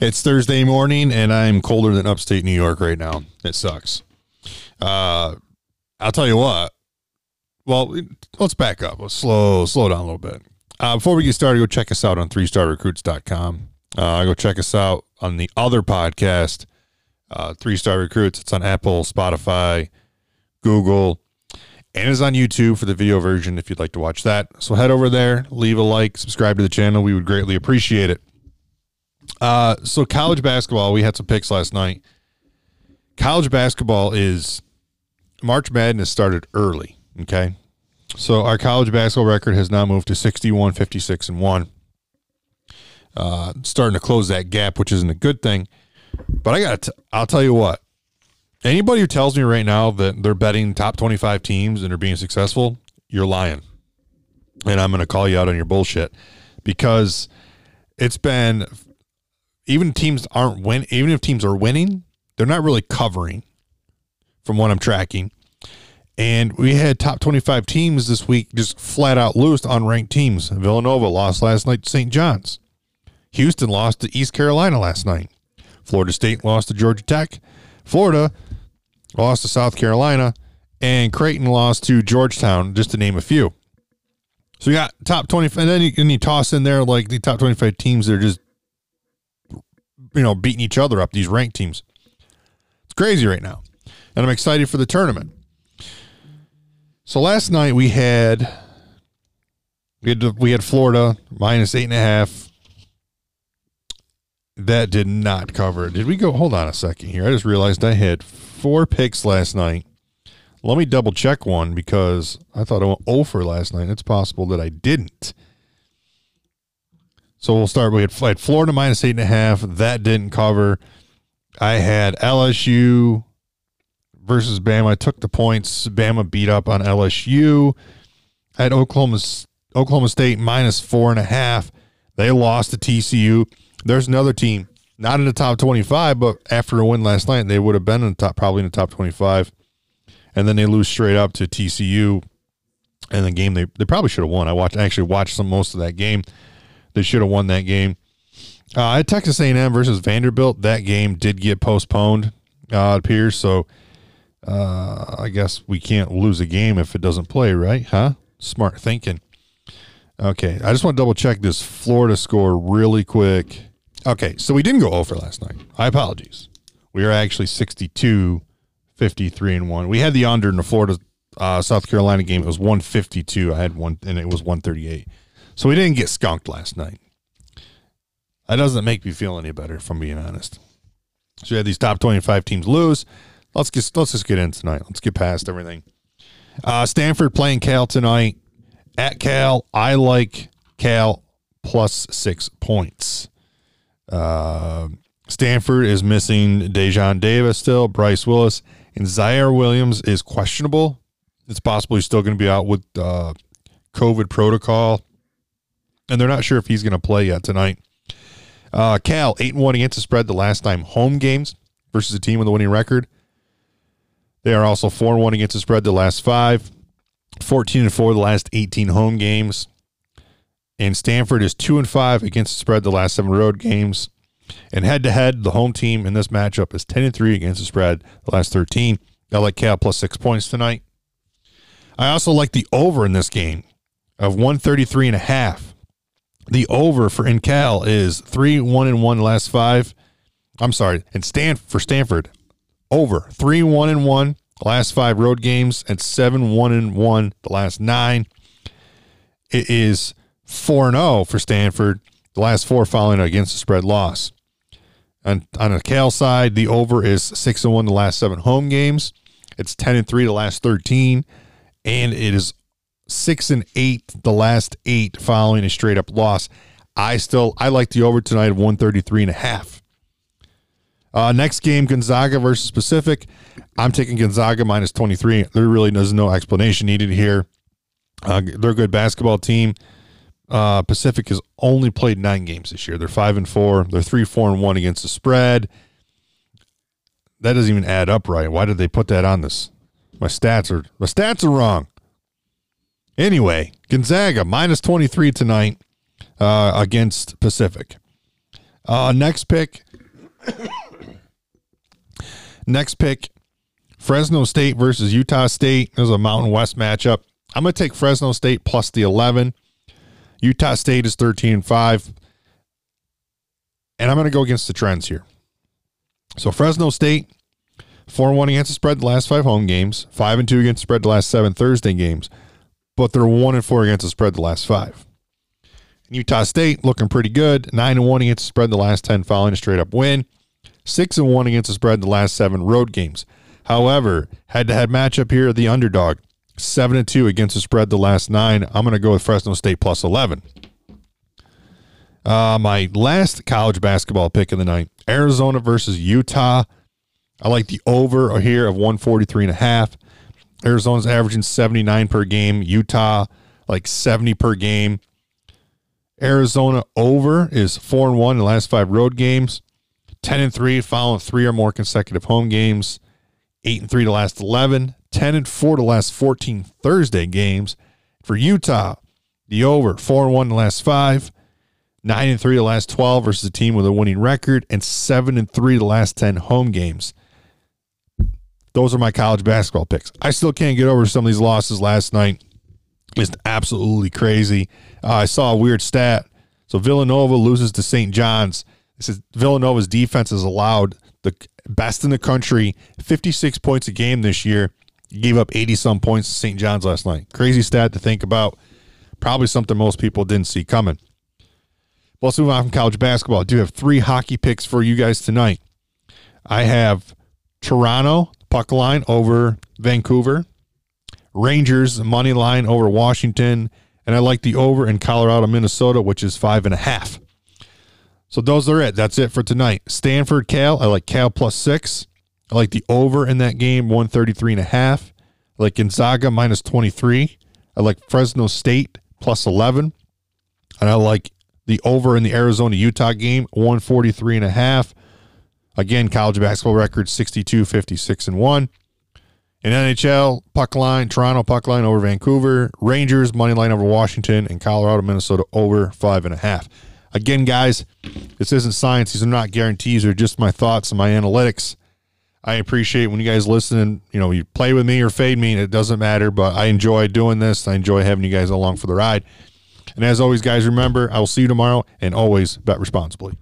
It's Thursday morning, and I'm colder than upstate New York right now. It sucks. Uh, I'll tell you what. Well, let's back up. Let's slow slow down a little bit. Uh, before we get started, go check us out on 3starrecruits.com. Uh, go check us out on the other podcast, uh, Three Star Recruits. It's on Apple, Spotify, Google, and it's on YouTube for the video version if you'd like to watch that. So head over there, leave a like, subscribe to the channel. We would greatly appreciate it. Uh, so college basketball, we had some picks last night. College basketball is March Madness started early. Okay. So our college basketball record has now moved to 61, 56, and 1. Uh, starting to close that gap, which isn't a good thing. But I got I'll tell you what. Anybody who tells me right now that they're betting top 25 teams and are being successful, you're lying. And I'm going to call you out on your bullshit because it's been even teams aren't win even if teams are winning, they're not really covering from what I'm tracking. And we had top 25 teams this week just flat out loosed unranked teams. Villanova lost last night to St. John's. Houston lost to East Carolina last night. Florida State lost to Georgia Tech. Florida lost to South Carolina. And Creighton lost to Georgetown, just to name a few. So you got top 25, and then you, and you toss in there like the top 25 teams that are just, you know, beating each other up, these ranked teams. It's crazy right now. And I'm excited for the tournament. So last night we had we had we had Florida minus eight and a half. That did not cover. Did we go? Hold on a second here. I just realized I had four picks last night. Let me double check one because I thought I went over oh last night. It's possible that I didn't. So we'll start. We had, had Florida minus eight and a half. That didn't cover. I had LSU versus Bama. I took the points. Bama beat up on LSU. I had Oklahoma Oklahoma State minus four and a half. They lost to TCU. There's another team not in the top 25, but after a win last night, they would have been in the top, probably in the top 25. And then they lose straight up to TCU. And the game they, they probably should have won. I watched actually watched some most of that game. They should have won that game. Uh, I Texas A&M versus Vanderbilt. That game did get postponed. Uh, it appears so. Uh, I guess we can't lose a game if it doesn't play, right? Huh? Smart thinking. Okay, I just want to double check this Florida score really quick. Okay, so we didn't go over last night. I apologies. We are actually 62, 53, and 1. We had the under in the Florida uh, South Carolina game. It was 152. I had one, and it was 138. So we didn't get skunked last night. That doesn't make me feel any better, if I'm being honest. So we had these top 25 teams lose. Let's get let's just get in tonight. Let's get past everything. Uh, Stanford playing Cal tonight at Cal. I like Cal plus six points. Uh, Stanford is missing Daejon Davis still, Bryce Willis, and Ziaire Williams is questionable. It's possible he's still going to be out with uh, COVID protocol, and they're not sure if he's going to play yet tonight. Uh, Cal eight and one against the spread the last time home games versus a team with a winning record. They are also four and one against the spread the last five, 14 and four the last eighteen home games. And Stanford is two and five against the spread the last seven road games. And head to head, the home team in this matchup is 10 and 3 against the spread the last 13. I like Cal plus six points tonight. I also like the over in this game of 133 and a half. The over for in Cal is three, one and one last five. I'm sorry, and stand for Stanford over three, one and one last five road games and seven, one and one the last nine. It is 4 and 0 for Stanford, the last four following against the spread loss. And on the Cal side, the over is 6 and 1 the last seven home games. It's 10 and 3 the last 13. And it is 6 and 8 the last eight following a straight up loss. I still I like the over tonight of 133 and a half. Uh, next game, Gonzaga versus Pacific. I'm taking Gonzaga minus 23. There really is no explanation needed here. Uh, they're a good basketball team. Uh, Pacific has only played nine games this year. They're five and four. They're three, four, and one against the spread. That doesn't even add up right. Why did they put that on this? My stats are my stats are wrong. Anyway, Gonzaga minus twenty three tonight uh, against Pacific. Uh, next pick, Next pick Fresno State versus Utah State. There's a Mountain West matchup. I'm going to take Fresno State plus the 11. Utah State is 13 and 5. And I'm going to go against the trends here. So Fresno State, 4 1 against the spread the last five home games, 5 and 2 against the spread the last seven Thursday games, but they're 1 and 4 against the spread the last five. Utah State looking pretty good, 9 and 1 against the spread the last 10 following a straight up win, 6 and 1 against the spread the last seven road games. However, head to head matchup here, the underdog, 7 and 2 against the spread the last nine. I'm going to go with Fresno State plus 11. Uh, my last college basketball pick of the night Arizona versus Utah. I like the over here of 143 and a half. Arizona's averaging 79 per game. Utah like 70 per game. Arizona over is 4 and 1 in the last 5 road games. 10 and 3 following 3 or more consecutive home games. 8 and 3 the last 11. 10 and 4 the last 14 Thursday games. For Utah, the over 4 and 1 in the last 5. 9 and 3 the last 12 versus a team with a winning record and 7 and 3 the last 10 home games. Those are my college basketball picks. I still can't get over some of these losses last night. It's absolutely crazy. Uh, I saw a weird stat. So Villanova loses to St. John's. It says Villanova's defense has allowed the best in the country 56 points a game this year. gave up 80 some points to St. John's last night. Crazy stat to think about. Probably something most people didn't see coming. Well, let's move on from college basketball. I do have three hockey picks for you guys tonight. I have Toronto puck line over Vancouver, Rangers money line over Washington, and I like the over in Colorado, Minnesota, which is five and a half. So those are it. That's it for tonight. Stanford, Cal. I like Cal plus six. I like the over in that game, 133 and a half. I like Gonzaga minus 23. I like Fresno State plus 11. And I like the over in the Arizona Utah game, 143 and a half. Again, college basketball record 62, 56, and 1. In NHL, puck line, Toronto puck line over Vancouver, Rangers money line over Washington, and Colorado, Minnesota over five and a half. Again, guys, this isn't science. These are not guarantees. They're just my thoughts and my analytics. I appreciate when you guys listen and you know you play with me or fade me, it doesn't matter. But I enjoy doing this. I enjoy having you guys along for the ride. And as always, guys, remember, I will see you tomorrow and always bet responsibly.